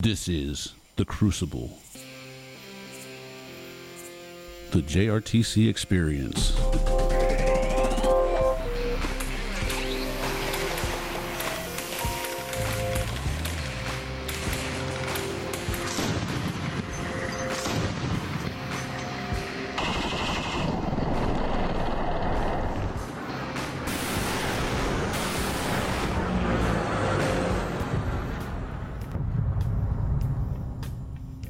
This is The Crucible, the JRTC experience.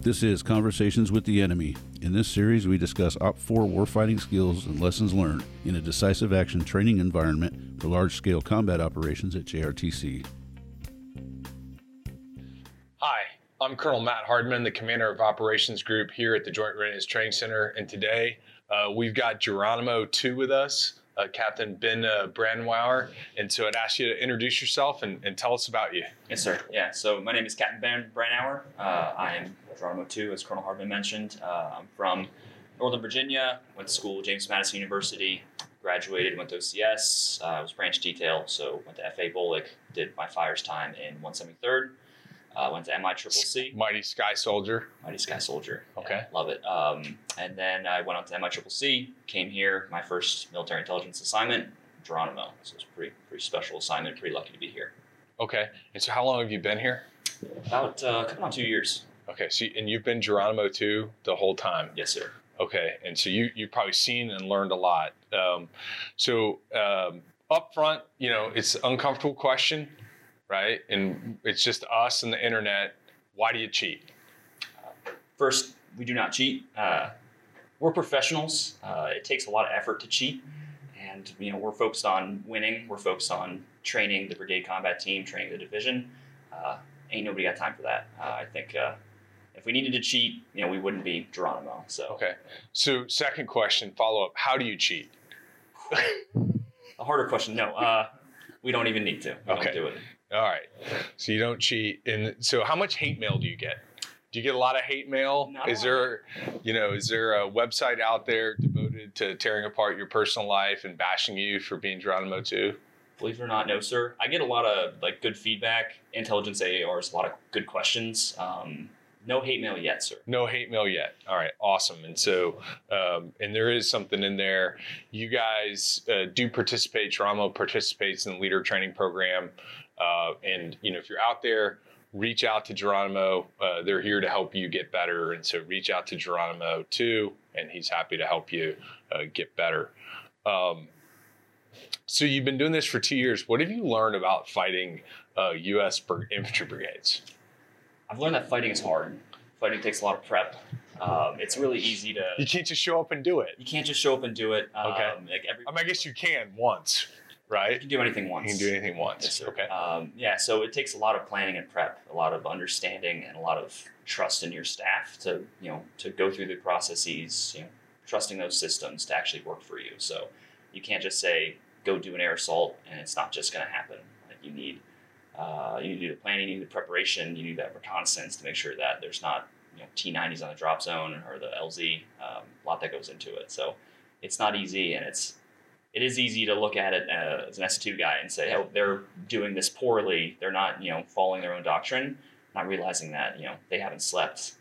This is Conversations with the Enemy. In this series, we discuss OPFOR warfighting skills and lessons learned in a decisive action training environment for large scale combat operations at JRTC. Hi, I'm Colonel Matt Hardman, the commander of operations group here at the Joint Readiness Training Center. And today uh, we've got Geronimo 2 with us, uh, Captain Ben uh, Branower. And so I'd ask you to introduce yourself and, and tell us about you. Yes, sir. Yeah. So my name is Captain Ben Branower. Uh, I am Geronimo 2, as Colonel Hardman mentioned. Uh, I'm from Northern Virginia. Went to school James Madison University. Graduated, went to OCS. I was branch detail, so went to FA BOLC. Did my fires time in 173rd. Uh, went to MICCC, Mighty Sky Soldier. Mighty Sky Soldier. Okay. Yeah, love it. Um, and then I went on to MICCC. Came here, my first military intelligence assignment, Geronimo. So it was a pretty pretty special assignment. Pretty lucky to be here. Okay. And so how long have you been here? About uh, coming on two years. Okay. So, and you've been Geronimo 2 the whole time. Yes, sir. Okay, and so you you've probably seen and learned a lot. Um, so um, up front, you know, it's an uncomfortable question, right? And it's just us and the internet. Why do you cheat? First, we do not cheat. Uh, we're professionals. Uh, it takes a lot of effort to cheat, and you know we're focused on winning. We're focused on training the brigade combat team, training the division. Uh, ain't nobody got time for that. Uh, I think uh, if we needed to cheat, you know, we wouldn't be Geronimo. So Okay. So second question, follow up. How do you cheat? a harder question. No, uh, we don't even need to. We Okay. don't do it. All right. So you don't cheat. And so how much hate mail do you get? Do you get a lot of hate mail? Not is there, you know, is there a website out there devoted to tearing apart your personal life and bashing you for being Geronimo 2? Believe it or not, no, sir. I get a lot of like good feedback. Intelligence AARs, a lot of good questions. Um, no hate mail yet, sir. No hate mail yet. All right, awesome. And so, um, and there is something in there. You guys uh, do participate. Geronimo participates in the leader training program. Uh, and you know, if you're out there, reach out to Geronimo. Uh, they're here to help you get better. And so, reach out to Geronimo 2, and he's happy to help you uh, get better. Um, so you've been doing this for two years. What have you learned about fighting uh, U.S. infantry brigades? I've learned that fighting is hard. Fighting takes a lot of prep. Um, it's really easy to. You can't just show up and do it. You can't just show up and do it. Um, Okay. Like every, I mean, I guess you can once, you can do anything once. You can do anything once. Yes. Okay. Um, yeah, so it takes a lot of planning and prep, a lot of understanding, and a lot of trust in your staff to you know to go through the processes, you know, trusting those systems to actually work for you. So you can't just say go do an air assault and it's not just going to happen. Like you need uh, you need to do the planning, you need the preparation, you need that reconnaissance to make sure that there's not you know T90s on the drop zone or the LZ. Um, a lot that goes into it. So it's not easy, and it's it is easy to look at it uh, as an S2 guy and say, oh, they're doing this poorly. They're not, you know, following their own doctrine, not realizing that, you know, they haven't slept,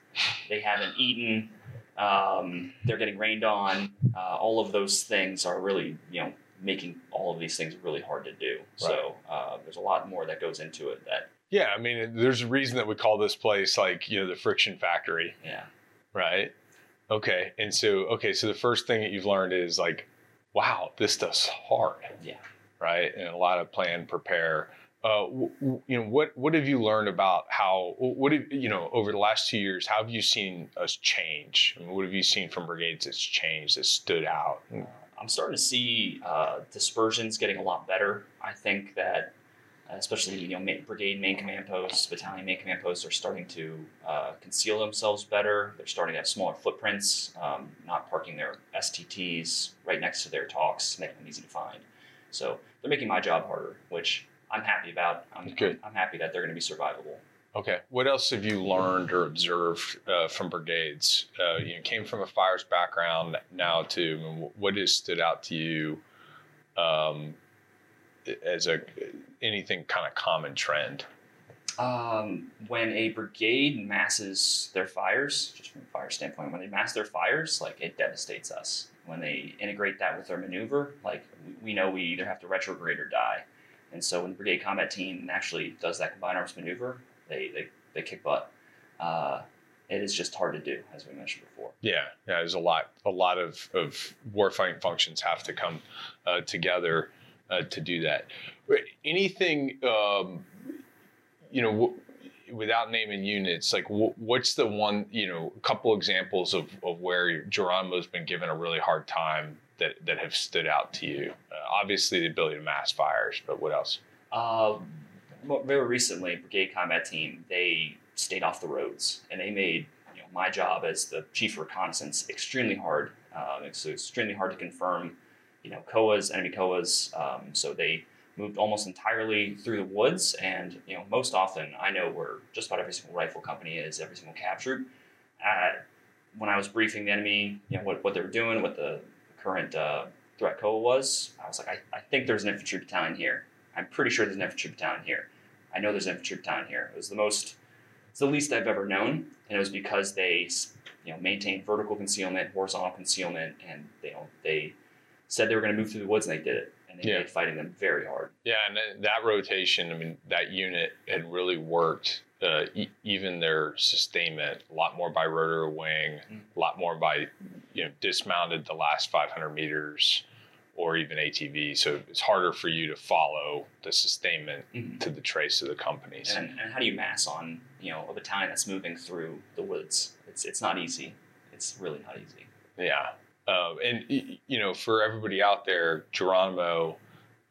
they haven't eaten, um, they're getting rained on. Uh, all of those things are really, you know, making all of these things really hard to do. So uh, there's a lot more that goes into it that, Yeah, I mean, there's a reason that we call this place like you know the friction factory, yeah. right? Okay, and so okay, so the first thing that you've learned is like, wow, this stuff's hard. Yeah. Right, and a lot of plan, prepare. Uh, w- w- you know, what what have you learned about how? What have you know over the last two years? How have you seen us change? I mean, what have you seen from brigades that's changed, that stood out? I'm starting to see uh, dispersions getting a lot better. I think that, especially you know, ma- brigade main command posts, battalion main command posts are starting to uh, conceal themselves better. They're starting to have smaller footprints, um, not parking their STTs right next to their TOCs, making them easy to find. So they're making my job harder, which I'm happy about. I'm, Good. I'm happy that they're going to be survivable. Okay. What else have you learned or observed uh, from brigades? Uh, you know, came from a fires background now to I mean, what has stood out to you um, as a anything kind of common trend? Um, when a brigade masses their fires, just from a fire standpoint, when they mass their fires, like it devastates us. When they integrate that with their maneuver, like we know we either have to retrograde or die. And so when the brigade combat team actually does that combined arms maneuver, they they, they kick butt. Uh, it is just hard to do, as we mentioned before. Yeah, yeah. There's a lot, a lot of of warfighting functions have to come uh, together uh, to do that. Anything, um, you know, w- without naming units, like w- what's the one, you know, a couple examples of, of where Geronimo's been given a really hard time that that have stood out to you? Uh, obviously, the ability to mass fires, but what else? Uh, very recently, Brigade Combat Team they stayed off the roads and they made my job as the chief reconnaissance extremely hard. It's extremely hard to confirm, you know, COAs, enemy COAs. Um, so they moved almost entirely through the woods, and you know, most often I know where just about every single rifle company is, every single troop. Uh, when I was briefing the enemy, you know, what, what they were doing, what the current uh, threat COA was, I was like, I, I think there's an infantry battalion here. I'm pretty sure there's an infantry battalion here. I know there's an infantry battalion here. It was the most, it's the least I've ever known, and it was because they, you know, maintained vertical concealment, horizontal concealment, and they, know, they said they were going to move through the woods, and they did it and they yeah. made fighting them very hard. Yeah, and that rotation, I mean, that unit had really worked. Uh, e- even their sustainment, a lot more by rotor wing, mm-hmm. a lot more by, you know, dismounted the last 500 meters, or even ATV. So it's harder for you to follow the sustainment mm-hmm. to the trace of the companies. And, and how do you mass on, you know, a battalion that's moving through the woods? It's it's not easy. It's really not easy. Yeah. Uh, and you know, for everybody out there, Geronimo,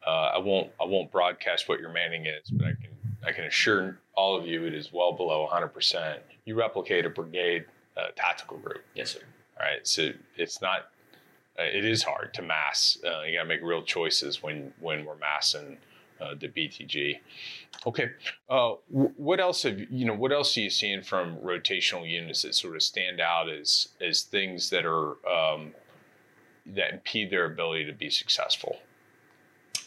uh, I won't I won't broadcast what your manning is, but I can I can assure all of you it is well below 100. percent You replicate a brigade uh, tactical group. Yes, sir. All right, so it's not. Uh, it is hard to mass. Uh, you got to make real choices when when we're massing uh, the BTG. Okay, uh, what else have you know? What else are you seeing from rotational units that sort of stand out as as things that are um, that impede their ability to be successful?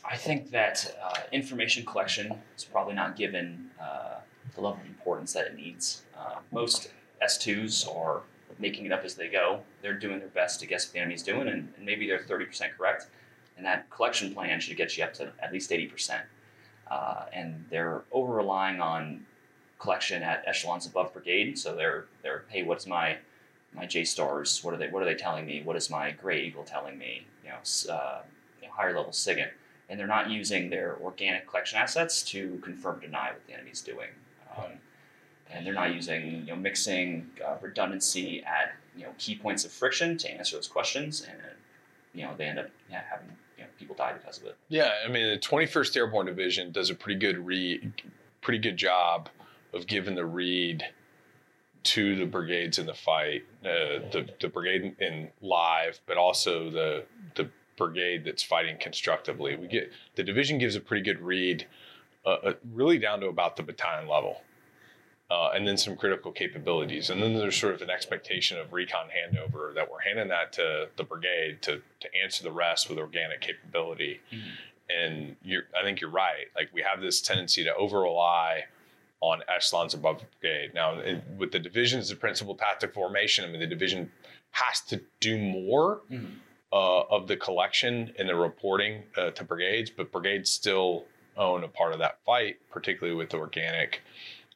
I think that uh, information collection is probably not given uh, the level of importance that it needs. Uh, most S2s are making it up as they go. They're doing their best to guess what the enemy's doing, and, and maybe they're 30% correct. And that collection plan should get you up to at least 80%. Uh, and they're over relying on collection at echelons above brigade. So they're, they're hey, what's my my JSTARS? What are they? What are they telling me? What is my Gray Eagle telling me? You know, uh, you know higher level SIGINT, and they're not using their organic collection assets to confirm deny what the enemy's doing, um, and they're not using you know mixing uh, redundancy at you know key points of friction to answer those questions, and you know they end up yeah, having you know, people die because of it. Yeah, I mean the 21st Airborne Division does a pretty good read, pretty good job of giving the read to the brigades in the fight, uh, the the brigade in live, but also the the brigade that's fighting constructively. We get the division gives a pretty good read, uh, uh, really down to about the battalion level, uh, and then some critical capabilities, and then there's sort of an expectation of recon handover that we're handing that to the brigade to to answer the rest with organic capability. Mm-hmm. And you're, I think you're right. Like we have this tendency to over rely on echelons above the brigade. Now, in, with the divisions the principal tactic formation, I mean, the division has to do more mm-hmm. uh, of the collection and the reporting uh, to brigades, but brigades still own a part of that fight, particularly with the organic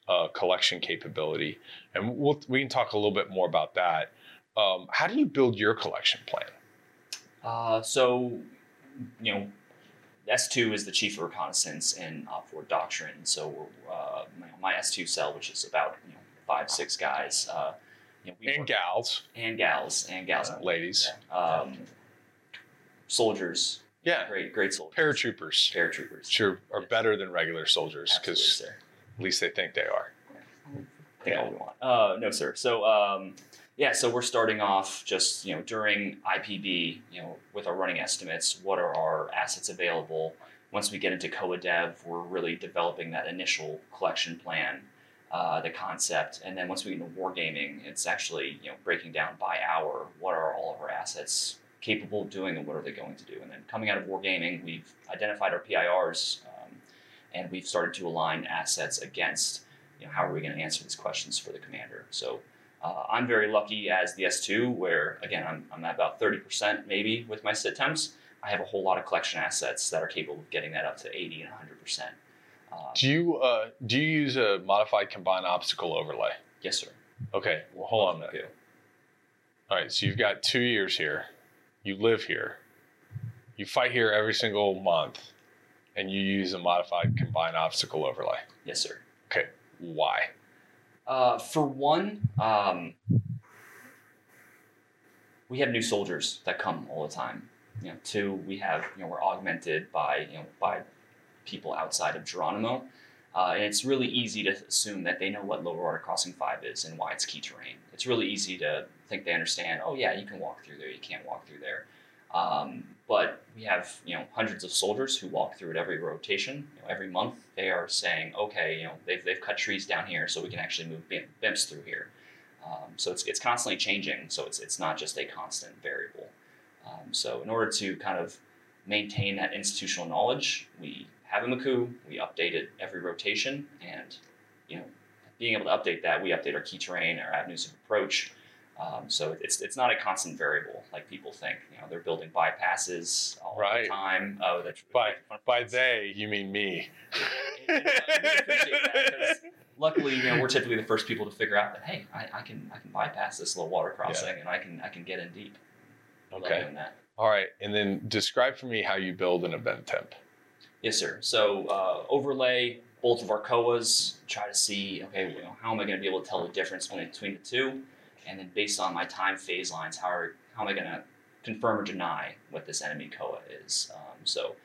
uh, collection capability. And we'll, we can talk a little bit more about that. Um, how do you build your collection plan? Uh, so, you know, S2 is the chief of reconnaissance in OPFOR doctrine. So uh, my S2 cell, which is about you know, five, six guys. Uh, you know, and gals. And gals. And gals. Uh, ladies. Um, soldiers. Yeah. Great, great soldiers. Paratroopers. Paratroopers. Sure, are yes. better than regular soldiers because at least they think they are. Think yeah. all we want. Uh, no, sir. So, um, yeah, so we're starting off just you know during IPB, you know, with our running estimates. What are our assets available? Once we get into COA Dev, we're really developing that initial collection plan, uh, the concept, and then once we get into wargaming, it's actually you know breaking down by hour. What are all of our assets capable of doing, and what are they going to do? And then coming out of wargaming, we've identified our PIRs, um, and we've started to align assets against you know, how are we going to answer these questions for the commander? So uh, I'm very lucky as the S2, where again, I'm, I'm at about 30% maybe with my sit temps. I have a whole lot of collection assets that are capable of getting that up to 80 and 100%. Um, Do you uh, do you use a modified combined obstacle overlay? yes, sir. Okay, well, hold on a minute. All right, so you've got two years here. You live here. You fight here every single month, and you use a modified combined obstacle overlay. Yes, sir. Okay, why? Uh, for one, um, we have new soldiers that come all the time. You know, two, we have you know we're augmented by you know by people outside of Geronimo, uh, and it's really easy to assume that they know what lower Water crossing five is and why it's key terrain. It's really easy to think they understand. Oh yeah, you can walk through there. You can't walk through there. Um, but we have you know hundreds of soldiers who walk through it every rotation. You know, every month they are saying, okay, you know they've, they've cut trees down here, so we can actually move bim- BMPs through here. Um, so it's, it's constantly changing. So it's it's not just a constant variable. Um, so in order to kind of maintain that institutional knowledge, we have a MCOO, we update it every rotation, and you know being able to update that, we update our key terrain, our avenues of approach. Um, so it's it's not a constant variable like people think. You know, they're building bypasses all Right. the time. Oh, that's By by they, you mean me. And, uh, we appreciate that 'cause luckily, you know, we're typically the first people to figure out that hey, I, I can I can bypass this little water crossing and I can I can get in deep. Okay. doing that. All right, and then describe for me how you build an event temp. Yes, sir. So uh, overlay both of our COAs, try to see, okay, you know, how am I going to be able to tell the difference between the two? And then based on my time phase lines, how, are, how am I going to confirm or deny what this enemy COA is? Um, so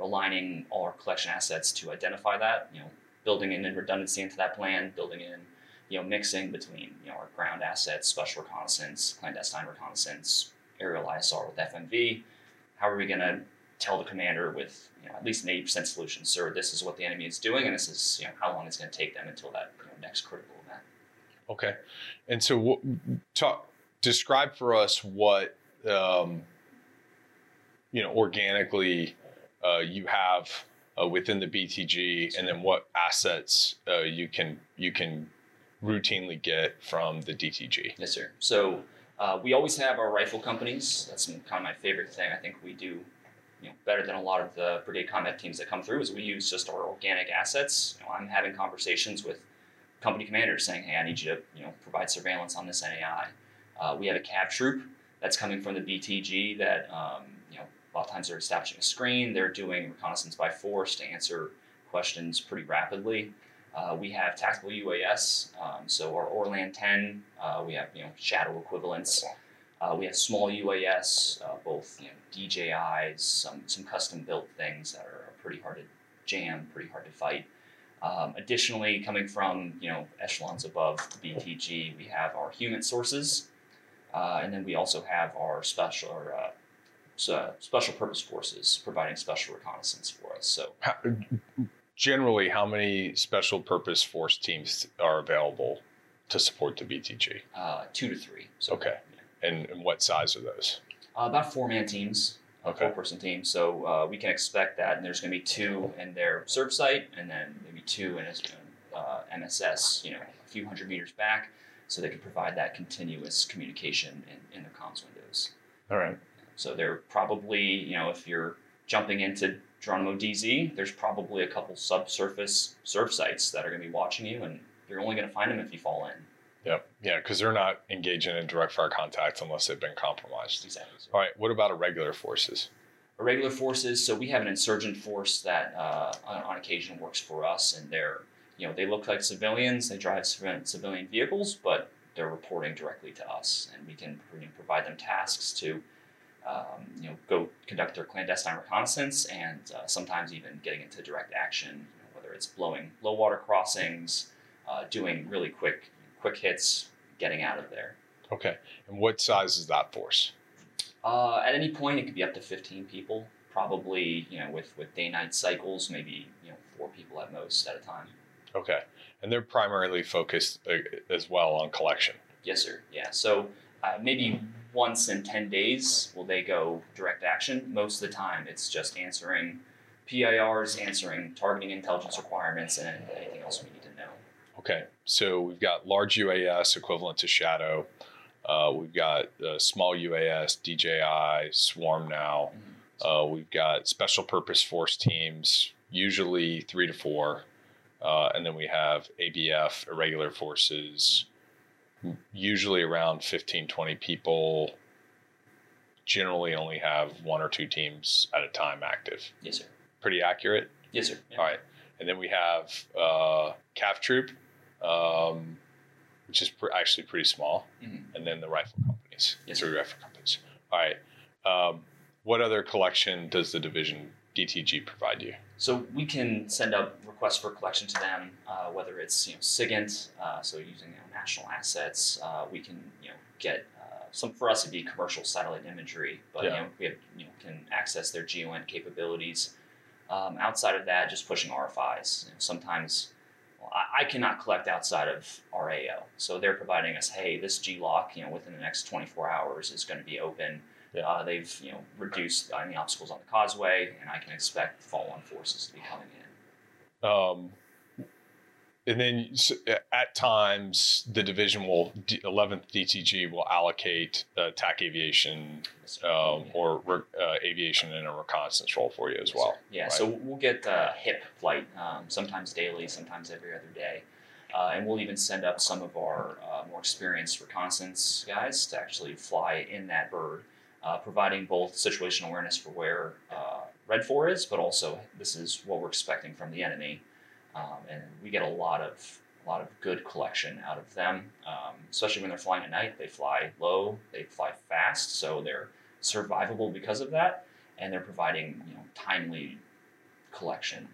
aligning all our collection assets to identify that, you know, building in redundancy into that plan, building in, you know, mixing between, you know, our ground assets, special reconnaissance, clandestine reconnaissance, aerial ISR with FMV. How are we going to tell the commander with you know, at least an 80% solution, sir, this is what the enemy is doing, and this is you know, how long it's going to take them until that you know, next critical. Okay, and so talk describe for us what um, you know organically uh, you have uh, within the BTG, and then what assets uh, you can you can routinely get from the DTG. Yes, sir. So uh, we always have our rifle companies. That's kind of my favorite thing. I think we do you know, better than a lot of the brigade combat teams that come through is we use just our organic assets. You know, I'm having conversations with company commanders saying, hey, I need you to you know, provide surveillance on this NAI. Uh, we have a cav troop that's coming from the BTG that um, you know, a lot of times they're establishing a screen. They're doing reconnaissance by force to answer questions pretty rapidly. Uh, we have tactical UAS, um, so our Orlan 10, uh, we have you know shadow equivalents. Uh, we have small UAS, uh, both you know DJIs, some some custom built things that are pretty hard to jam, pretty hard to fight. Um, additionally, coming from you know echelons above the BTG, we have our human sources, uh, and then we also have our special or, uh, so special purpose forces providing special reconnaissance for us. So How, generally, how many special purpose force teams are available to support the BTG? uh, two to three. So Okay. And, and what size are those? Uh, about four man teams, Okay. four person team. So uh, we can expect that. And there's going to be two in their serve site and then maybe two in a uh, MSS, you know, a few hundred meters back. So they can provide that continuous communication in, in their comms windows. All right. So they're probably, you know, if you're jumping into Geronimo DZ, there's probably a couple subsurface surf sites that are going to be watching you, and you're only going to find them if you fall in. Yep. Yeah, because they're not engaging in direct fire contact unless they've been compromised. Exactly. All right. What about irregular forces? irregular forces. So we have an insurgent force that uh, on, on occasion works for us, and they're you know they look like civilians. They drive civilian, vehicles, but they're reporting directly to us, and we can provide them tasks to um, you know go conduct their clandestine reconnaissance, and uh, sometimes even getting into direct action. You know, whether it's blowing low water crossings, uh, doing really quick quick hits, getting out of there. Okay. And what size is that force? Uh, at any point, it could be up to 15 people. Probably, you know, with, with day night cycles, maybe you know four people at most at a time. Okay. And they're primarily focused uh, as well on collection. Yes, sir. Yeah. So uh, maybe once in 10 days will they go direct action. Most of the time, it's just answering PIRs, answering targeting intelligence requirements, and anything else we need. Okay, so we've got large UAS equivalent to Shadow. Uh, we've got uh, small UAS, DJI, Swarm now. Uh, we've got special purpose force teams, usually three to four. Uh, and then we have ABF, irregular forces, usually around 15, 20 people. Generally only have one or two teams at a time active. Yes, sir. Pretty accurate. Yes, sir. Yeah. All right. And then we have uh, Cav Troop, um, which is pr- actually pretty small. Mhm. And then the rifle companies, Yes, three rifle companies. All right. Um, what other collection does the division DTG provide you? So we can send out requests for collection to them, uh, whether it's you know SIGINT, uh, so using you know, national assets. Uh, we can you know get uh, some for us it'd be commercial satellite imagery, but Yeah. you know we have, you know can access their GEOINT capabilities. Um, outside of that, just pushing RFIs. You know, sometimes I, I cannot collect outside of RAO, so they're providing us, hey, this GLOC, you know, within the next 24 hours is going to be open. Yeah. Uh, they've you know reduced any obstacles on the causeway, and I can expect follow-on forces to be coming in. Um, and then at times the division will, 11th DTG will allocate uh, TAC aviation um, or re- uh, aviation in a reconnaissance role for you as well. Yeah, right? so we'll get uh, HIP flight, um, sometimes daily, sometimes every other day. Uh, and we'll even send up some of our uh, more experienced reconnaissance guys to actually fly in that bird, uh, providing both situational awareness for where uh, Red 4 is, but also this is what we're expecting from the enemy. Um, and we get a lot of a lot of good collection out of them, um, especially when they're flying at night. They fly low, they fly fast, so they're survivable because of that and they're providing you know timely collection.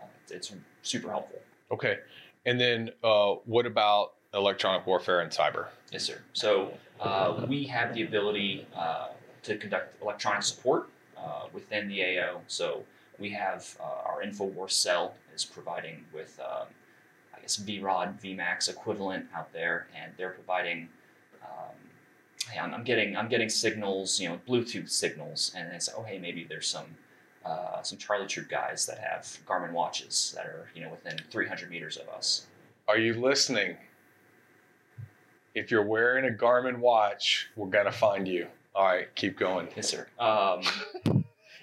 Uh, it's super helpful. Okay. And then uh, what about electronic warfare and cyber? Yes, sir. So uh, we have the ability uh, to conduct electronic support uh, within the AO. So we have uh, our Infowars cell is providing with, um, I guess, VROD, VMAX equivalent out there, and they're providing. Um, hey, I'm, I'm getting I'm getting signals, you know, Bluetooth signals, and it's oh hey maybe there's some uh, some Charlie Troop guys that have Garmin watches that are you know within 300 meters of us. Are you listening? If you're wearing a Garmin watch, we're going to find you. All right, keep going. Yes, sir. Um,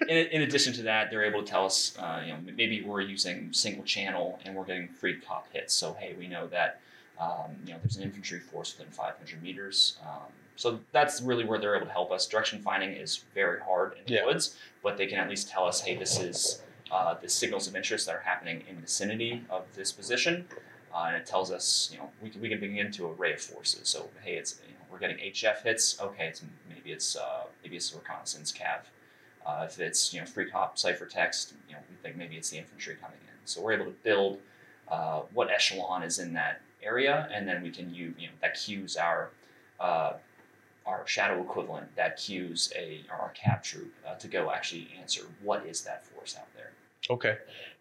in, in addition to that, they're able to tell us, uh, you know, maybe we're using single channel and we're getting freq hop hits. So hey, we know that, um, you know, there's an infantry force within 500 meters. Um, so that's really where they're able to help us. Direction finding is very hard in the Yeah. woods, but they can at least tell us, hey, this is uh, the signals of interest that are happening in the vicinity of this position. Uh, and it tells us, you know, we can, we can begin to array of forces. So hey, it's you know, we're getting HF hits. Okay, it's maybe it's uh, maybe it's a reconnaissance cav. Uh, if it's you know freq hop ciphertext, you know we think maybe it's the infantry coming in. So we're able to build uh, what echelon is in that area, and then we can use you know that cues our uh, our shadow equivalent that cues a our cav troop uh, to go actually answer what is that force out there. Okay.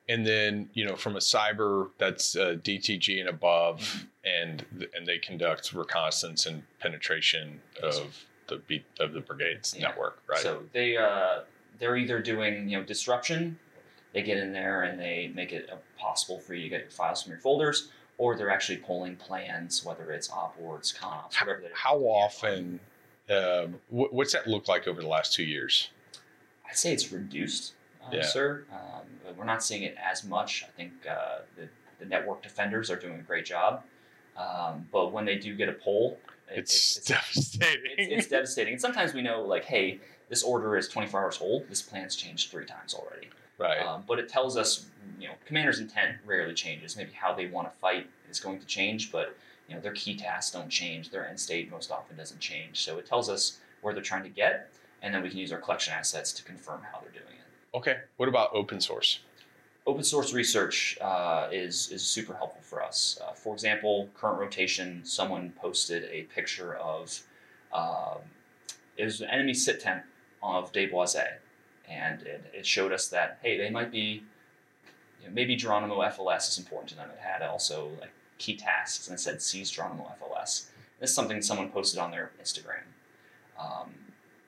And then, you know, from a cyber, that's uh, DTG and above, and and they conduct reconnaissance and penetration of the beat of the brigades Yeah. network, right? So they uh, they're either doing you know disruption, they get in there and they make it possible for you to get your files from your folders, or they're actually pulling plans, whether it's op boards, conops, how, whatever. they how often? Um, wh- what's that look like over the last two years? I'd say it's reduced, uh, Yeah. sir. Um, we're not seeing it as much. I think uh, the the network defenders are doing a great job, um, but when they do get a poll, it- It's, it's, devastating. it's, it's devastating. And sometimes we know, like, hey, this order is 24 hours old. This plan's changed three times already. right. Um, but it tells us, you know, commander's intent rarely changes. Maybe how they want to fight is going to change, but you know, their key tasks don't change. Their end state most often doesn't change. So it tells us where they're trying to get, and then we can use our collection assets to confirm how they're doing it. okay. What about open source? Open source research uh, is is super helpful for us. Uh, for example, current rotation, someone posted a picture of um, it was an enemy sit temp of Desboisais, and it, it showed us that hey, they might be you know, maybe Geronimo FLS is important to them. It had also like key tasks and it said seize Geronimo FLS. This is something someone posted on their Instagram. Um,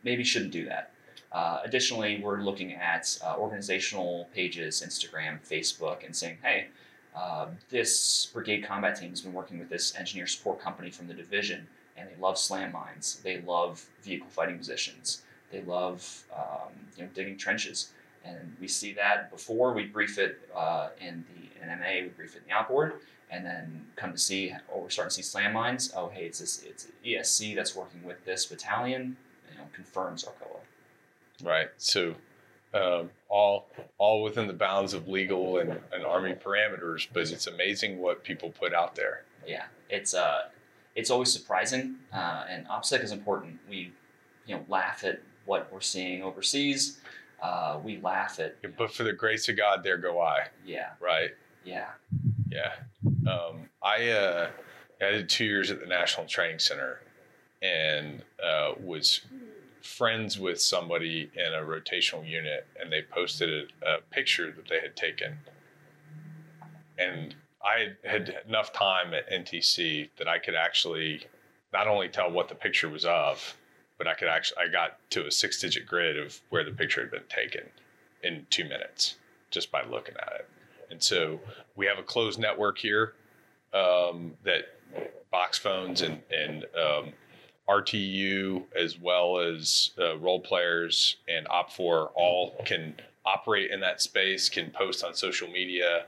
maybe shouldn't do that. Uh, additionally, we're looking at uh, organizational pages, Instagram, Facebook, and saying, hey, uh, this brigade combat team has been working with this engineer support company from the division, and they love slam mines. They love vehicle fighting positions. They love um, you know digging trenches, and we see that before we brief it uh, in the NMA, we brief it in the outboard, and then come to see, oh, we're starting to see slam mines. Oh, hey, it's this, it's ESC that's working with this battalion. You know, confirms our COA. Right. So um, all all within the bounds of legal and, and army parameters, but it's amazing what people put out there. Yeah, it's uh, it's always surprising, uh, and OPSEC is important. We, you know, laugh at what we're seeing overseas. Uh, we laugh at, But for the grace of God, there go I. yeah, Right. yeah, Yeah. Um, I uh, I did two years at the National Training Center, and uh, was friends with somebody in a rotational unit, and they posted a, a picture that they had taken, and I had enough time at NTC that I could actually not only tell what the picture was of, but I could actually I got to a six digit grid of where the picture had been taken in two minutes just by looking at it. And so we have a closed network here um, that box phones and, and um, RTU as well as uh, role players and OPFOR all can operate in that space, can post on social media.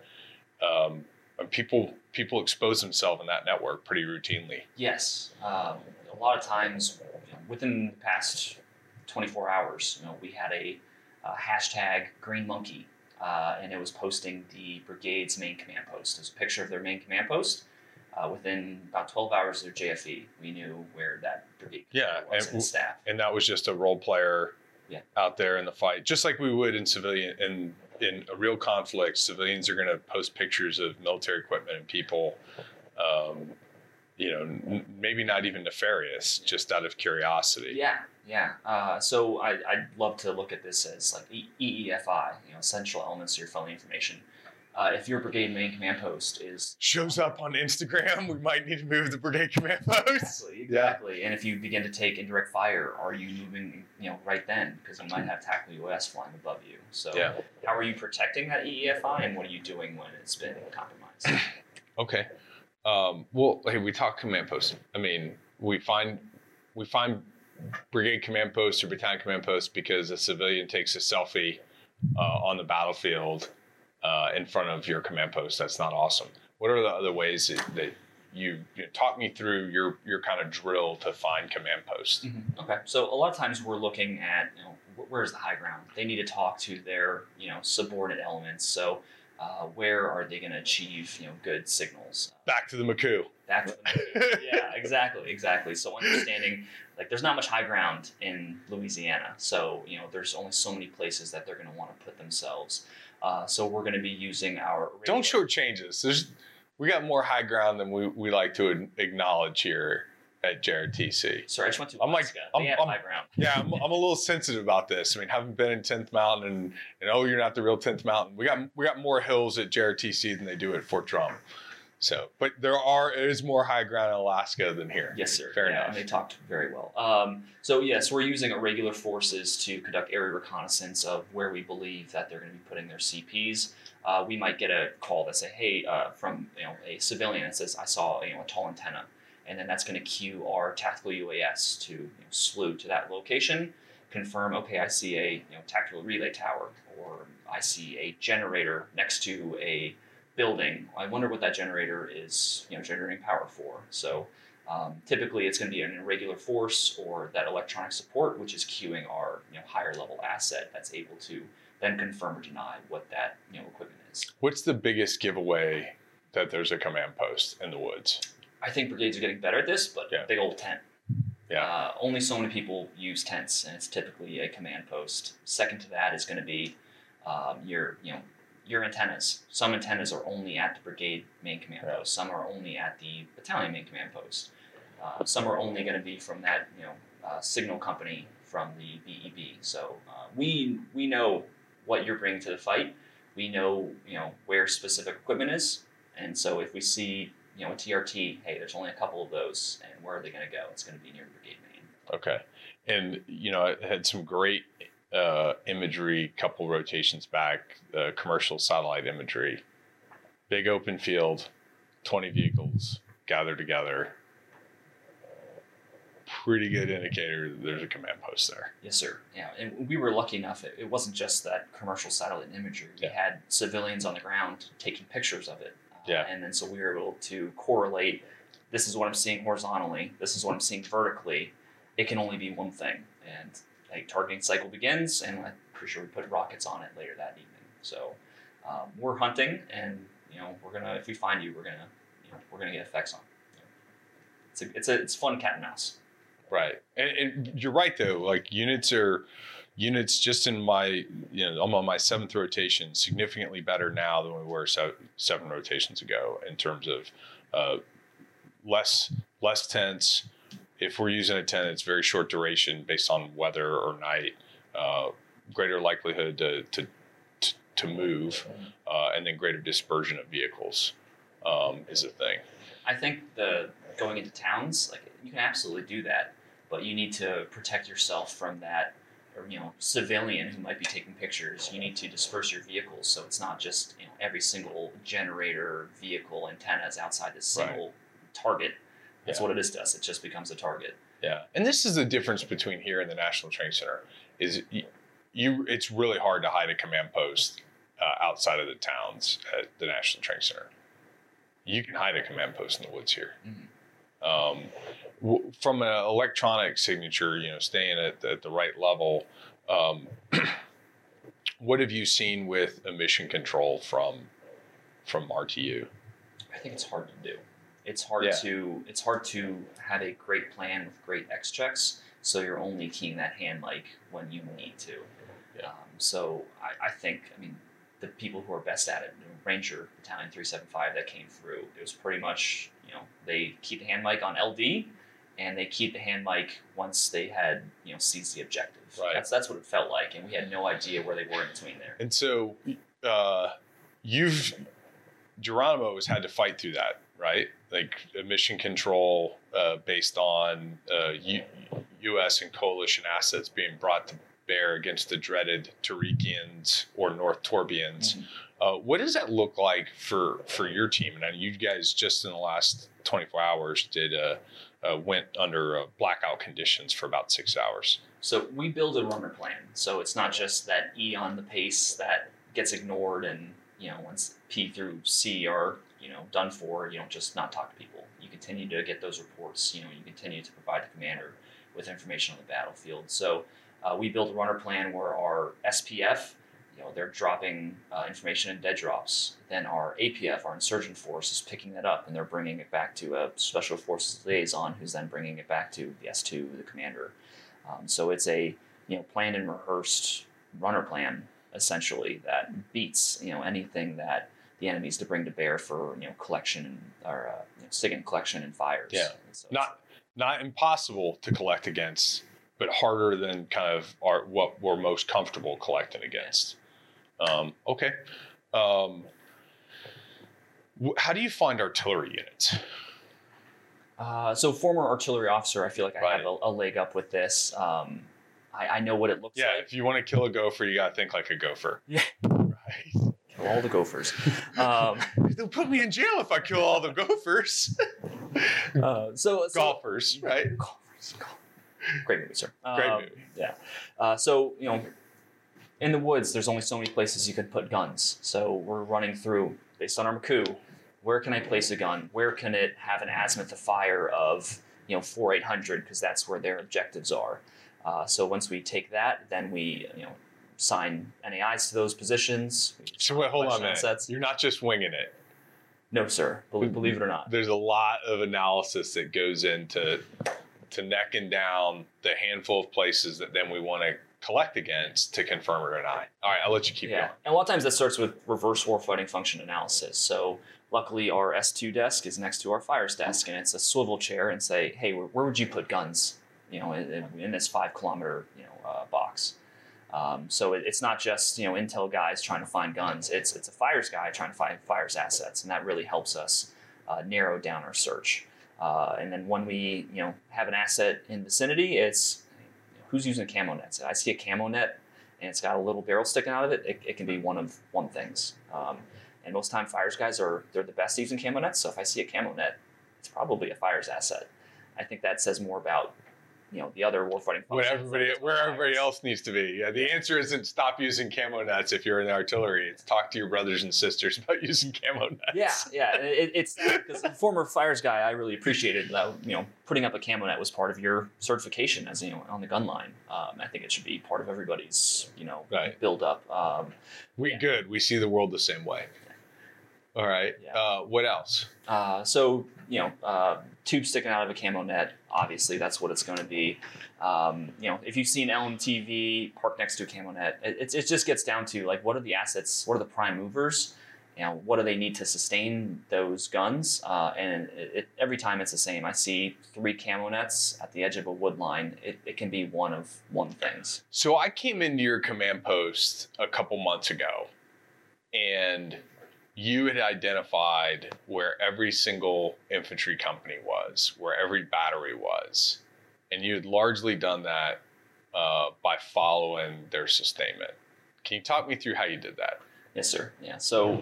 Um, people people expose themselves in that network pretty routinely. yes. Um, a lot of times, within the past 24 hours, you know, we had a, uh hashtag Green Monkey, uh, and it was posting the brigade's main command post. There's a picture of their main command post. Uh, within about 12 hours of their JFE, we knew where that brigade Yeah, was and and staff. And that was just a role player Yeah. out there in the fight, just like we would in civilian in in a real conflict. Civilians are going to post pictures of military equipment and people. Um, you know, n- maybe not even nefarious, just out of curiosity. Yeah, yeah. Uh, so I, I'd love to look at this as like E- EEFI, you know, essential elements of your filing information. Uh, if your brigade main command post is Shows up on Instagram. We might need to move the brigade command post. exactly, exactly, and if you begin to take indirect fire, are you moving, you know, right then because you might have tactical US flying above you. So Yeah. how are you protecting that EEFI, and what are you doing when it's been compromised? Okay. Um, well, hey, we talk command posts. I mean, we find we find brigade command posts or battalion command posts because a civilian takes a selfie uh, on the battlefield uh, in front of your command post. That's not awesome. What are the other ways that, that you, you know, talk me through your your kind of drill to find command posts? Okay, so a lot of times we're looking at you know where's the high ground. They need to talk to their you know subordinate elements. So uh, where are they going to achieve you know good signals? Back to the MCOO. Back to the MCOO. yeah, exactly, exactly. So understanding like there's not much high ground in Louisiana, so you know there's only so many places that they're going to want to put themselves. Uh, so we're going to be using our Don't shortchange us. There's we got more high ground than we, we like to acknowledge here at JRTC. Sorry, I just went to I'm like- I'm- I'm-. Yeah, I'm, I'm a little sensitive about this. I mean, having been in 10th Mountain and, and oh, you're not the real 10th Mountain. We got we got more hills at JRTC than they do at Fort Drum. So, but there are it is more high ground in Alaska than here. Yes, sir. Fair yeah, enough. And they talked very well. Um, so yes, we're using irregular forces to conduct area reconnaissance of where we believe that they're going to be putting their CPs. Uh, we might get a call that say, "Hey," uh, from you know a civilian that says, "I saw you know a tall antenna," and then that's going to cue our tactical UAS to you know, slew to that location, confirm, "Okay, I see a you know tactical relay tower," or "I see a generator next to a building. I wonder what that generator is, you know, generating power for." So. Um, typically, it's going to be an irregular force or that electronic support, which is cueing our you know, higher level asset that's able to then confirm or deny what that you know equipment is. What's the biggest giveaway that there's a command post in the woods? I think brigades are getting better at this, but Yeah. big old tent. Yeah. Uh, only so many people use tents, and it's typically a command post. Second to that is going to be um, your you know your antennas. Some antennas are only at the brigade main command Yeah. post. Some are only at the battalion main command post. Uh, some are only going to be from that you know uh, signal company from the BEB. So uh, we we know what you're bringing to the fight. We know you know where specific equipment is, and so if we see you know a TRT, hey, there's only a couple of those, and where are they going to go? It's going to be near brigade main. Okay. And, you know, I had some great uh, imagery, couple rotations back, uh, commercial satellite imagery big open field, 20 vehicles gathered together. Pretty good indicator that there's a command post there. Yes, sir. Yeah, and we were lucky enough. It, it wasn't just that commercial satellite imagery. We Yeah. had civilians on the ground taking pictures of it. Yeah. And then so we were able to correlate. This is what I'm seeing horizontally. This is what I'm seeing vertically. It can only be one thing. And a targeting cycle begins, and I'm pretty sure we put rockets on it later that evening. So um, we're hunting, and you know we're gonna if we find you, we're gonna you know we're gonna get effects on. It's a it's a it's fun cat and mouse. Right. And, and you're right though. Like units are units just in my you know I'm on my seventh rotation significantly better now than we were se- seven rotations ago in terms of uh, less less tents. If we're using a tent, it's very short duration based on weather or night. Uh, greater likelihood to to, to move, uh, and then greater dispersion of vehicles um, is a thing. I think the going into towns, like you can absolutely do that, but you need to protect yourself from that, or you know, civilian who might be taking pictures. You need to disperse your vehicles so it's not just you know every single generator, vehicle, antenna is outside this Right. single target. That's Yeah. what it is to us. It just becomes a target. Yeah, and this is the difference between here and the National Training Center. Is you, you it's really hard to hide a command post uh, outside of the towns at the National Training Center. You can hide a command post in the woods here. Um, w- from an electronic signature, you know, staying at, at the right level. Um, what have you seen with emission control from from RTU? I think it's hard to do. It's hard Yeah. to it's hard to have a great plan with great X checks. So you're only keying that hand like when you need to. Yeah. Um, so I, I think I mean the people who are best at it, Ranger Battalion three seven five that came through. It was pretty much you know they keep the hand mic on LD, and they keep the hand mic once they had you know seized the objective. Right. That's that's what it felt like, and we had no idea where they were in between there. And so uh, you've Geronimo has had to fight through that, right? Like emission control uh, based on uh, U- U.S. and coalition assets being brought to bear against the dreaded Tariqians or North Torbians. Mhm. Uh, what does that look like for for your team? And you guys just in the last 24 hours did uh, uh, went under uh, blackout conditions for about six hours. So we build a runner plan. So it's not just that E on the pace that gets ignored and, you know, once P through C are, you know, done for, you don't just not talk to people. You continue to get those reports, you know, you continue to provide the commander with information on the battlefield. So uh, we build a runner plan where our SPF, you know, they're dropping uh, information in dead drops. Then our APF, our insurgent force, is picking that up and they're bringing it back to a special forces liaison who's then bringing it back to the S2, the commander. Um, so it's a you know planned and rehearsed runner plan essentially that beats you know anything that the enemy's to bring to bear for you know collection and or uh, you know, SIGINT collection and fires. Yeah. So not not impossible to collect against, but harder than kind of our what we're most comfortable collecting against. Um, okay. Um, wh- how do you find artillery units? Uh, so former artillery officer, I feel like I Right. have a, a leg up with this. Um, I, I know what it looks like. Yeah, like. if you want to kill a gopher, you gotta think like a gopher. Yeah. Right. Kill all the gophers. um, They'll put me in jail if I kill all the gophers. uh, so, so Golfers, right? Golfers, golf- Great movie, sir. Great Um, movie. Yeah. Uh, so, you know, in the woods, there's only so many places you could put guns. So we're running through, based on our MCOO, where can I place a gun? Where can it have an azimuth of fire of, you know, 4 800, because that's where their objectives are. Uh, so once we take that, then we, you know, sign NAIs to those positions. So wait, hold on minute. You're not just winging it. No, sir. Believe, believe it or not. There's a lot of analysis that goes into to necking down the handful of places that then we want to collect against to confirm it or not. All right, I'll let you keep yeah, going. and a lot of times that starts with reverse warfighting function analysis. So luckily, our S2 desk is next to our fires desk, and it's a swivel chair, and say, hey, where, where would you put guns? You know, in, in this five kilometer you know uh, box. Um, so it, it's not just you know intel guys trying to find guns. It's it's a fires guy trying to find fires assets, and that really helps us uh, narrow down our search. Uh, and then when we you know have an asset in vicinity, it's who's using a camo net. So I see a camo net and it's got a little barrel sticking out of it, it, it can be one of one things. Um, And most time, fires guys are they're the best using camo nets. So if I see a camo net, it's probably a fires asset. I think that says more about you know the other warfighting functions everybody, where everybody else needs to be. Yeah, the answer isn't stop using camo nets if you're in the artillery. It's talk to your brothers and sisters about using camo nets. Yeah, yeah, it, it's because former fires guy, I really appreciated that. You know, putting up a camo net was part of your certification as you know on the gun line. Um, I think it should be part of everybody's you know Right. build up. Um, We Yeah. good. We see the world the same way. All right. Yeah. Uh, what else? Uh, so you know, uh, tube sticking out of a camo net. Obviously, that's what it's going to be. Um, you know, if you see an LMTV parked next to a camo net, it, it, it just gets down to like, what are the assets? What are the prime movers? You know, what do they need to sustain those guns? Uh, and it, it, every time it's the same. I see three camo nets at the edge of a wood line. It, it can be one of one things. So I came into your command post a couple months ago, and you had identified where every single infantry company was, where every battery was, and you had largely done that uh, by following their sustainment. Can you talk me through how you did that? Yes, sir. Yeah. So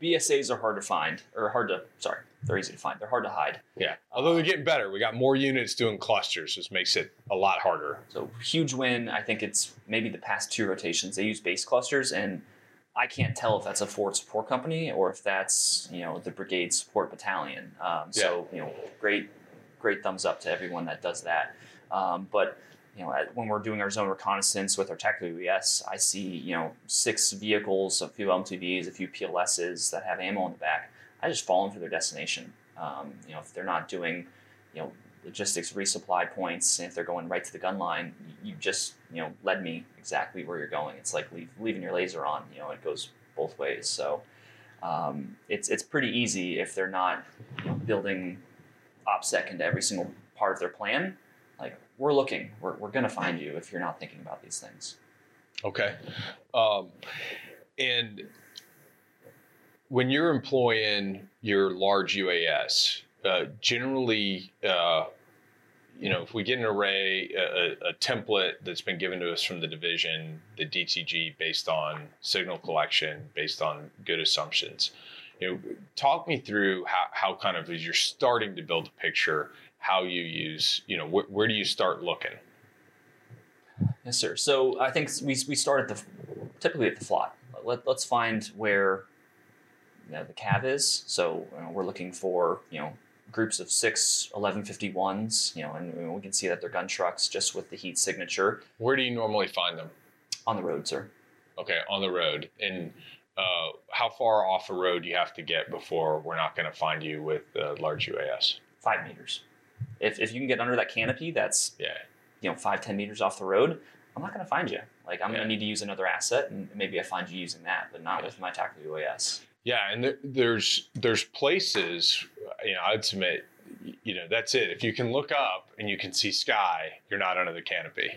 BSAs are hard to find, or hard to. Sorry, they're easy to find. They're hard to hide. Yeah. Although they're getting better, we got more units doing clusters, which makes it a lot harder. So huge win. I think it's maybe the past two rotations they use base clusters, and I can't tell if that's a forward support company or if that's you know the brigade support battalion. Um, so you know, great, great thumbs up to everyone that does that. Um, but you know, at- when we're doing our zone reconnaissance with our tactical UAS, I see you know six vehicles, a few MTVs, a few PLSs that have ammo in the back. I just follow them to their destination. Um, you know, if they're not doing, you know, logistics resupply points, and if they're going right to the gun line, you just you know led me exactly where you're going. It's like leave, leaving your laser on. You know, it goes both ways. So um, it's it's pretty easy if they're not building OPSEC into every single part of their plan. Like we're looking, we're, we're gonna find you if you're not thinking about these things. Okay. Um, and when you're employing your large UAS, uh, generally, uh, you know, if we get an array, a, a- template that's been given to us from the division, the DTG, based on signal collection, based on good assumptions, you know, talk me through how, how kind of as you're starting to build a picture, how you use, you know, wh- where do you start looking? Yes, sir. So I think we, we start at the typically at the FLOT. Let, let's find where you know, the cav is. So you know, we're looking for you know groups of six 1151s. You know, and we can see that they're gun trucks just with the heat signature Where do you normally find them? on the road, sir. Okay, on the road. And uh, how far off the road you have to get before we're not going to find you with uh, large UAS? Five meters. If, if you can get under that canopy, that's Yeah. you know five ten meters off the road. I'm not going to find you. Like I'm Yeah. going to need to use another asset, and maybe I find you using that, but not with my tactical UAS. Yeah, and there, there's there's places, you know, I'd submit, you know, that's it. If you can look up and you can see sky, you're not under the canopy,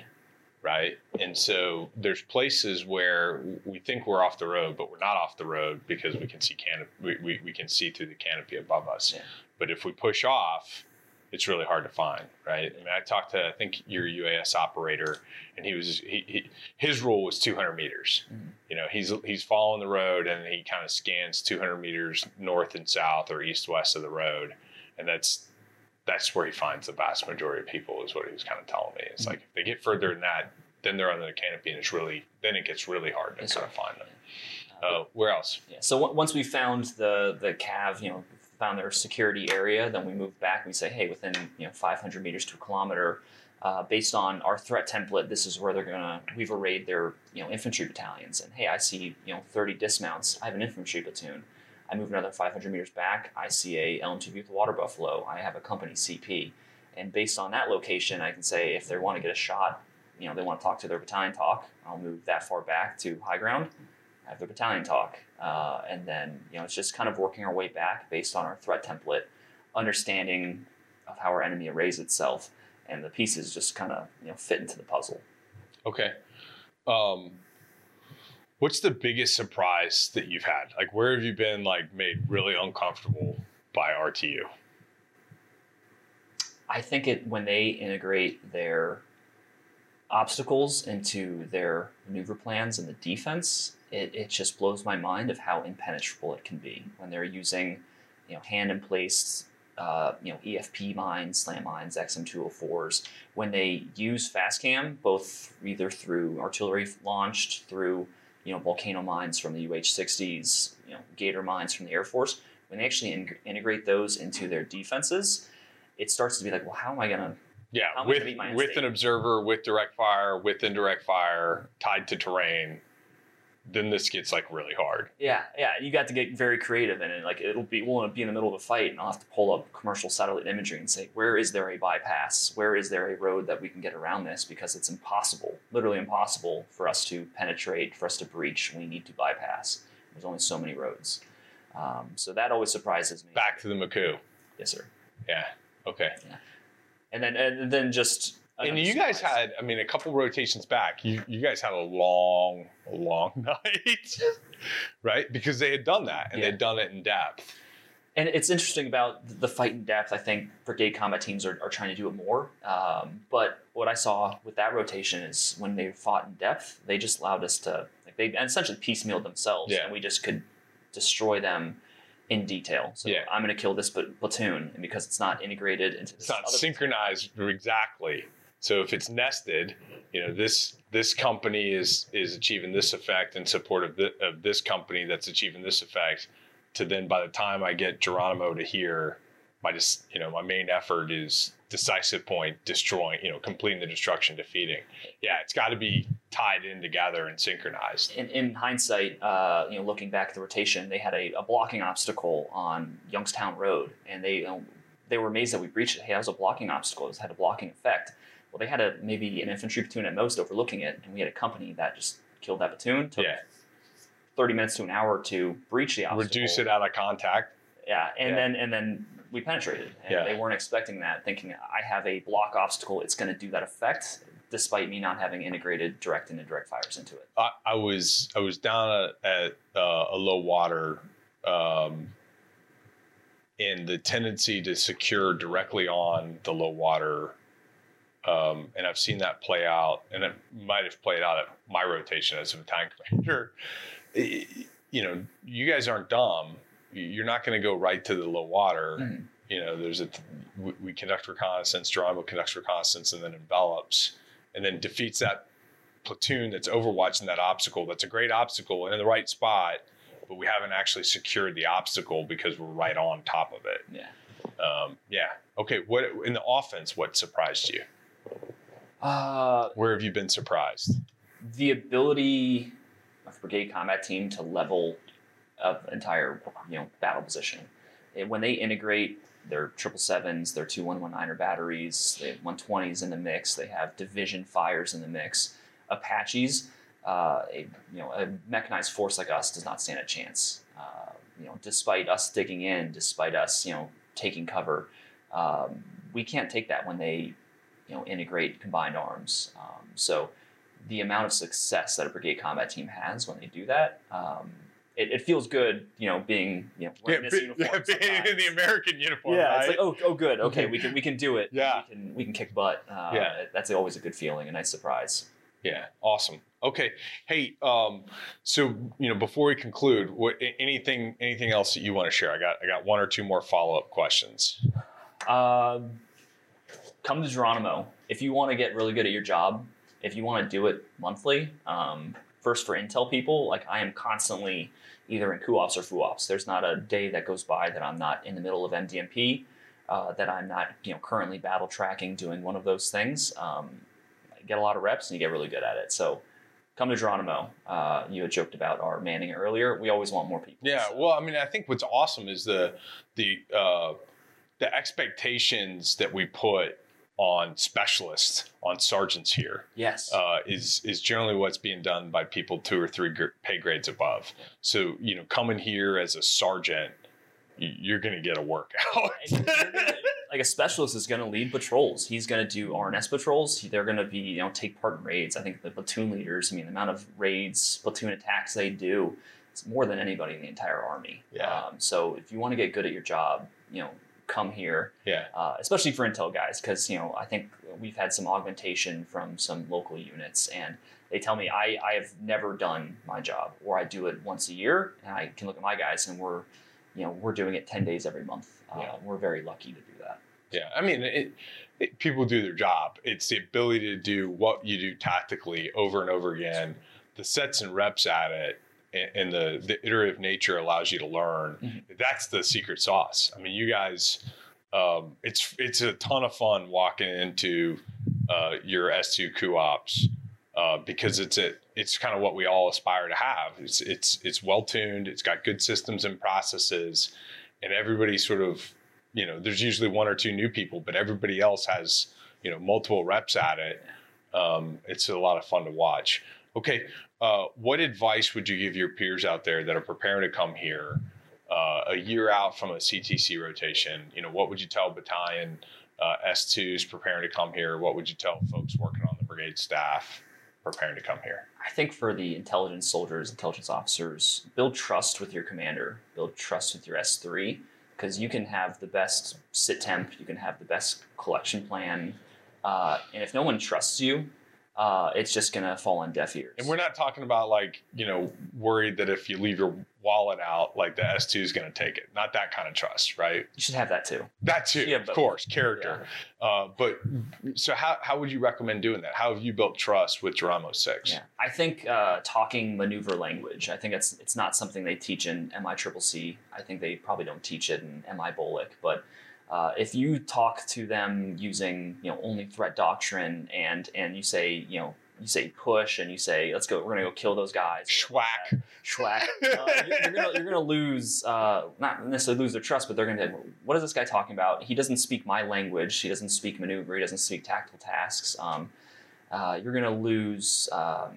right? And so there's places where we think we're off the road, but we're not off the road because we can see canopy, we, we, we can see through the canopy above us. Yeah. But if we push off, it's really hard to find, right? I mean, I talked to I think your UAS operator, and he was he, he his rule was 200 meters. Mhm. You know, he's he's following the road, and he kind of scans 200 meters north and south or east west of the road, and that's that's where he finds the vast majority of people. Is what he was kind of telling me. It's Mhm. like if they get further than that, then they're under the canopy, and it's really then it gets really hard to Yes, kind of find them. Uh, Uh, where else? Yeah. So on- once we found the the cav, you know, found their security area, then we move back. and We say, hey, within you know 500 meters to a kilometer, uh, based on our threat template, this is where they're gonna. We've arrayed their you know infantry battalions, and hey, I see you know 30 dismounts. I have an infantry platoon. I move another 500 meters back. I see a LMTV with water buffalo. I have a company CP, and based on that location, I can say if they want to get a shot, you know, they want to TOC to their battalion talk. I'll move that far back to high ground have the battalion TOC, uh, and then you know it's just kind of working our way back based on our threat template, understanding of how our enemy arrays itself, and the pieces just kind of you know fit into the puzzle. Okay. Um, what's the biggest surprise that you've had? Like, where have you been like made really uncomfortable by RTU? I think it when they integrate their obstacles into their maneuver plans and the defense, it, it just blows my mind of how impenetrable it can be when they're using, you know, hand and placed, uh, you know, EFP mines, slam mines, XM204s. When they use FASCAM, both either through artillery launched, through you know volcano mines from the UH-60s, you know, Gator mines from the Air Force. When they actually in- integrate those into their defenses, it starts to be like, well, how am I gonna Yeah, How am I with with an observer, with direct fire, with indirect fire, tied to terrain, then this gets like really hard. Yeah, yeah, you got to get very creative in it. Like it'll be we'll be in the middle of a fight, and I'll have to pull up commercial satellite imagery and say, where is there a bypass? Where is there a road that we can get around this? Because it's impossible, literally impossible, for us to penetrate, for us to breach. We need to bypass. There's only so many roads, um, so that always surprises me. Back to the MCOO. yes, sir. Yeah. Okay. Yeah. And then and then just and you guys had, I mean, a couple rotations back, you you guys had a long, long night, right? Because they had done that and Yeah. they'd done it in depth. And it's interesting about the fight in depth. I think brigade combat teams are, are trying to do it more. Um, but what I saw with that rotation is when they fought in depth, they just allowed us to, like, they essentially piecemealed themselves. Yeah. And we just could destroy them in detail. So Yeah. I'm going to kill this platoon. And because it's not integrated into It's this not other synchronized exactly. So if it's nested, you know this this company is is achieving this effect in support of, the, of this company that's achieving this effect. To then by the time I get Geronimo to here, my just you know my main effort is decisive point destroying you know completing the destruction defeating. Yeah, it's got to be tied in together and synchronized. in, in hindsight, uh, you know, looking back at the rotation, they had a, a blocking obstacle on Youngstown Road, and they you know, they were amazed that we breached it. Hey, that was a blocking obstacle. It had a blocking effect. Well, they had a maybe an infantry platoon at most overlooking it, and we had a company that just killed that platoon. Took Yeah, thirty minutes to an hour to breach the obstacle. reduce it out of contact. Yeah, and Yeah. then and then we penetrated, and Yeah. they weren't expecting that, thinking I have a block obstacle, it's going to do that effect, despite me not having integrated direct and indirect fires into it. I, I was I was down at, at uh, a low water, um, and the tendency to secure directly on the low water, um, and I've seen that play out, and it might have played out at my rotation as a battalion commander. You know, you guys aren't dumb. You're not going to go right to the low water. Mhm. You know, there's a we, we conduct reconnaissance, Geronimo conducts reconnaissance, and then envelops, and then defeats that platoon that's overwatching that obstacle. That's a great obstacle and in the right spot, but we haven't actually secured the obstacle because we're right on top of it. Yeah. Um, yeah. Okay. What in the offense? What surprised you? Uh, Where have you been surprised? the ability of brigade combat team to level up entire you know battle position. And when they integrate their triple sevens, their two one one niner batteries, they have one twenties in the mix. They have division fires in the mix. Apaches, uh, a you know a mechanized force like us does not stand a chance. Uh, you know, despite us digging in, despite us you know taking cover, um, we can't take that when they you know integrate combined arms. Um, so the amount of success that a brigade combat team has when they do that, um, it, it feels good, you know, being you know wearing this uniform. sometimes. American uniform. yeah, it's like oh, oh, good, okay, we can we can do it. Yeah. we can we can kick butt. Uh, Yeah. that's always a good feeling, a nice surprise. Yeah, awesome. Okay, hey, um, so you know, before we conclude, what anything anything else that you want to share? I got I got one or two more follow up questions. Um, come to Geronimo if you want to get really good at your job. If you want to do it monthly, um, first for intel people, like I am constantly either in CUOps or FUOps. There's not a day that goes by that I'm not in the middle of MDMP, uh, that I'm not you know currently battle tracking, doing one of those things. Um, get a lot of reps and you get really good at it. So. Come to Geronimo. Uh, you had joked about our manning earlier. We always want more people. Yeah, so- well, I mean, I think what's awesome is the the uh, the expectations that we put on specialists, on sergeants here, yes. uh, is is generally what's being done by people two or three gr- pay grades above. So you know, coming here as a sergeant, you're going to get a workout. Gonna- like a specialist is going to lead patrols. He's going to do R&S patrols. They're going to be, you know, take part in raids. I think the platoon leaders, I mean, the amount of raids, platoon attacks they do, it's more than anybody in the entire army. Yeah. Um, so if you want to get good at your job, you know, come here, Yeah. uh, especially for intel guys, because you know I think we've had some augmentation from some local units, and they tell me I I have never done my job, or I do it once a year, and I can look at my guys, and we're you know we're doing it ten days every month. Uh, Yeah. We're very lucky to do that. Yeah, I mean, it, it, people do their job. It's the ability to do what you do tactically over and over again. The sets and reps at it, and, the the iterative nature allows you to learn. Mhm. That's the secret sauce. I mean, you guys, um, it's it's a ton of fun walking into uh, your S two CUOps uh, because it's a it's kind of what we all aspire to have. It's it's it's well tuned. It's got good systems and processes, and everybody sort of you know, there's usually one or two new people, but everybody else has, you know, multiple reps at it. Um, it's a lot of fun to watch. Okay, uh, what advice would you give your peers out there that are preparing to come here uh, a year out from a CTC rotation? You know, what would you tell battalion uh, S2s preparing to come here? What would you tell folks working on the brigade staff preparing to come here? I think for the intelligence soldiers, intelligence officers, build trust with your commander, build trust with your S3, because you can have the best sit temp, you can have the best collection plan, uh, and if no one trusts you, uh, it's just gonna fall on deaf ears. And we're not talking about like, you know, worried that if you leave your wallet out, like the S2 is going to take it. Not that kind of trust, right? you should have that too. That too, Yeah, of but- course, character. Uh, but so how, how would you recommend doing that? How have you built trust with Geronimo 6? Yeah, I think uh, talking maneuver language. I think it's it's not something they teach in MI Triple C. I think they probably don't teach it in MI BOLC. But uh, if you talk to them using you know only threat doctrine and and you say you know you say push and you say let's go we're gonna go kill those guys Schwack. schwack. Uh, you're, you're gonna you're gonna lose uh, not necessarily lose their trust but they're gonna be like what is this guy talking about? He doesn't speak my language. He doesn't speak maneuver. He doesn't speak tactical tasks. Um, uh, you're gonna lose um,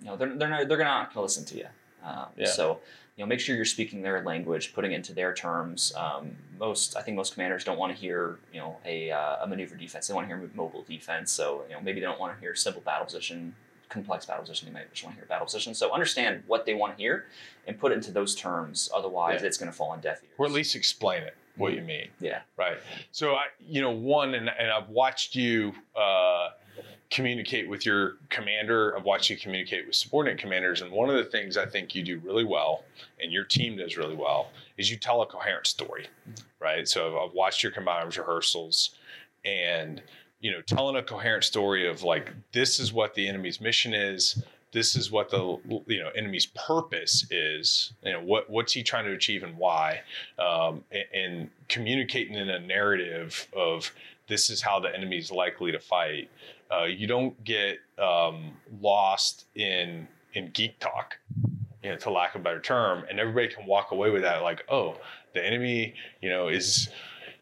you know they're, they're not they're not gonna listen to you. Um, Yeah. so you know make sure you're speaking their language putting it into their terms. Um, most i think most commanders don't want to hear you know a, uh, a maneuver defense. They want to hear mobile defense. So you know maybe they don't want to hear simple battle position complex battle position. They might just want to hear battle position. So understand what they want to hear and put it into those terms. Otherwise Yeah. it's going to fall on deaf ears. Or at least explain it, what you mean. yeah. Right. So I, you know, one, and, and I've watched you uh, communicate with your commander. I've watched you communicate with subordinate commanders, and one of the things I think you do really well, and your team does really well, is you tell a coherent story. Right. So I've, I've watched your combined arms rehearsals, and you know, telling a coherent story of like this is what the enemy's mission is. This is what the you know enemy's purpose is. You know what what's he trying to achieve and why um, and, and communicating in a narrative of this is how the enemy's likely to fight. Uh, you don't get um, lost in in geek talk, you know, to lack of a better term, and everybody can walk away with that like, oh, the enemy, you know, is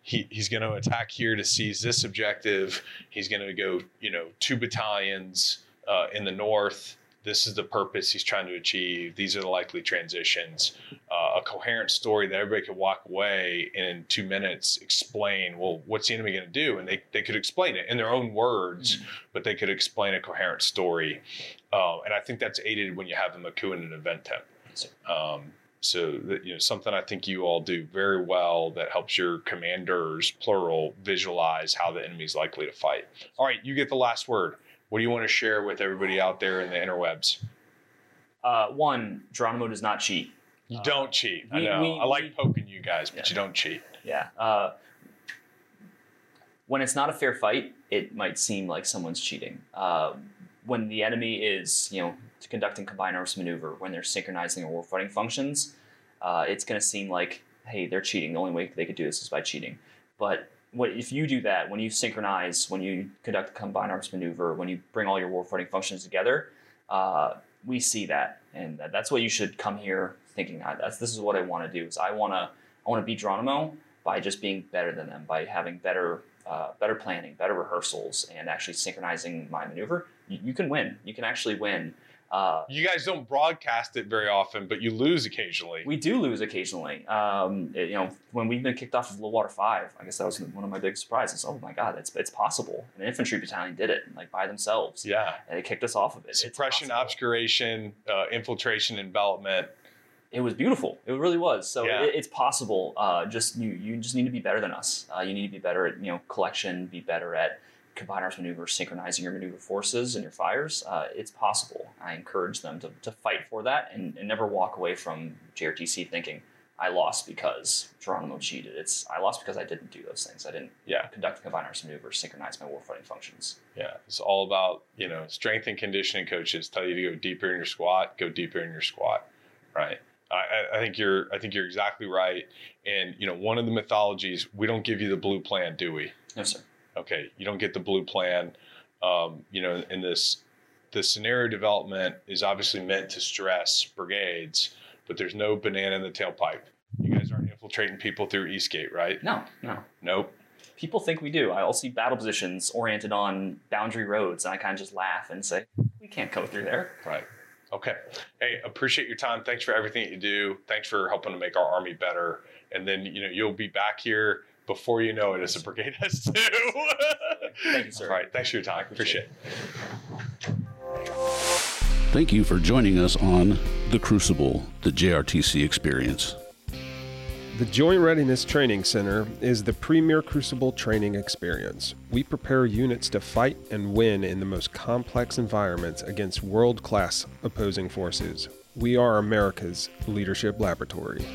he, he's going to attack here to seize this objective. He's going to go, you know, two battalions uh, in the north. This is the purpose he's trying to achieve. These are the likely transitions. Uh, a coherent story that everybody could walk away and in two minutes explain, well, what's the enemy going to do? And they, they could explain it in their own words, but they could explain a coherent story. Uh, and I think that's aided when you have a MCOO and an event temp. Um, so that, you know something I think you all do very well that helps your commanders, plural, visualize how the enemy's likely to fight. All right, you get the last word. What do you want to share with everybody out there in the interwebs? uh, one geronimo does not cheat You Uh, don't cheat. I we- know. we- I like we- poking you guys, but Yeah. you don't cheat. Yeah. Uh, when it's not a fair fight, it might seem like someone's cheating. Uh, when the enemy is, you know, conducting combined arms maneuver, when they're synchronizing or warfighting functions, uh, it's going to seem like, hey, they're cheating. The only way they could do this is by cheating. But what if you do that when you synchronize, when you conduct a combined arms maneuver, when you bring all your warfighting functions together, uh, we see that, and that's what you should come here thinking. "Ah, That's this is what I want to do. Is I want to I want to beat Geronimo by just being better than them, by having better uh, better planning, better rehearsals, and actually synchronizing my maneuver. You, you can win. You can actually win. Uh, You guys don't broadcast it very often, but you lose occasionally. we do lose occasionally. Um, it- you know, when we've been kicked off of Low Water Five, I guess that was one of my big surprises. Oh my God, it's it's possible. An infantry battalion did it like by themselves. yeah. and they kicked us off of it. Suppression, obscuration, uh, infiltration, envelopment. It was beautiful. It really was. So Yeah. it, it's possible. Uh, just you, you just need to be better than us. Uh, you need to be better at you know collection, be better at combined arms maneuvers, synchronizing your maneuver forces and your fires. Uh, it's possible. I encourage them to, to fight for that and, and never walk away from JRTC thinking I lost because Geronimo cheated. It's I lost because I didn't do those things. I didn't Yeah. conduct the combined arms maneuvers, synchronize my warfighting functions. Yeah, it's all about you know strength and conditioning coaches tell you to go deeper in your squat, go deeper in your squat, right? I, I- I think you're I think you're exactly right. And you know one of the mythologies we don't give you the blue plan, do we? No, sir. Okay, you don't get the blue plan. Um, you know, in this the scenario development is obviously meant to stress brigades, but there's no banana in the tailpipe. You guys aren't infiltrating people through Eastgate, right? No, no. Nope. People think we do. I'll see battle positions oriented on boundary roads, and I kind of just laugh and say, "We can't go through there." Right. Okay. Hey, appreciate your time. Thanks for everything that you do. Thanks for helping to make our army better. And then you know you'll be back here before you know it it's a brigade has two. Thank you, sir. All right. Thanks for your time. Appreciate Appreciate it. Thank you for joining us on The Crucible, the JRTC experience. The Joint Readiness Training Center is the premier crucible training experience. We prepare units to fight and win in the most complex environments against world class opposing forces. We are America's leadership laboratory.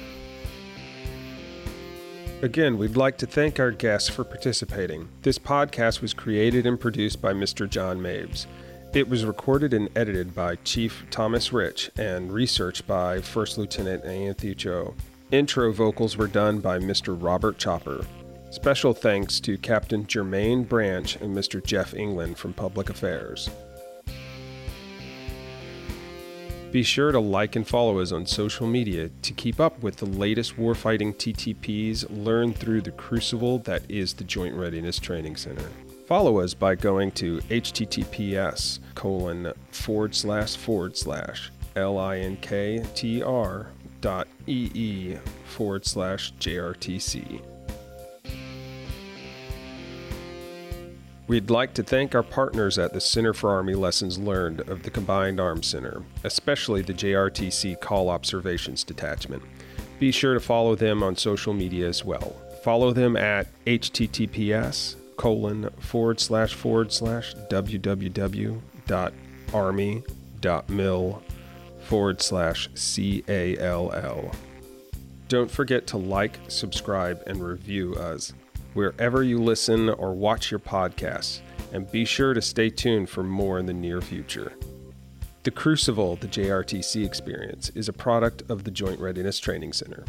Again, we'd like to thank our guests for participating. This podcast was created and produced by Mr. John Mabes. It was recorded and edited by Chief Thomas Rich and researched by First Lieutenant Anthony Cho. Intro vocals were done by Mr. Robert Chopper. Special thanks to Captain Jermaine Branch and Mr. Jeff England from Public Affairs. Be sure to like and follow us on social media to keep up with the latest warfighting TTPs learned through the crucible that is the Joint Readiness Training Center. Follow us by going to https colon forward slash forward slash linktr dot ee forward slash jrtc. We'd like to thank our partners at the Center for Army Lessons Learned of the Combined Arms Center, especially the JRTC CALL Observations Detachment. Be sure to follow them on social media as well. Follow them at https colon forward slash forward slash www dot army dot mil forward slash C-A-L-L. Don't forget to like, subscribe, and review us wherever you listen or watch your podcasts, and be sure to stay tuned for more in the near future. The Crucible, the JRTC experience, is a product of the Joint Readiness Training Center.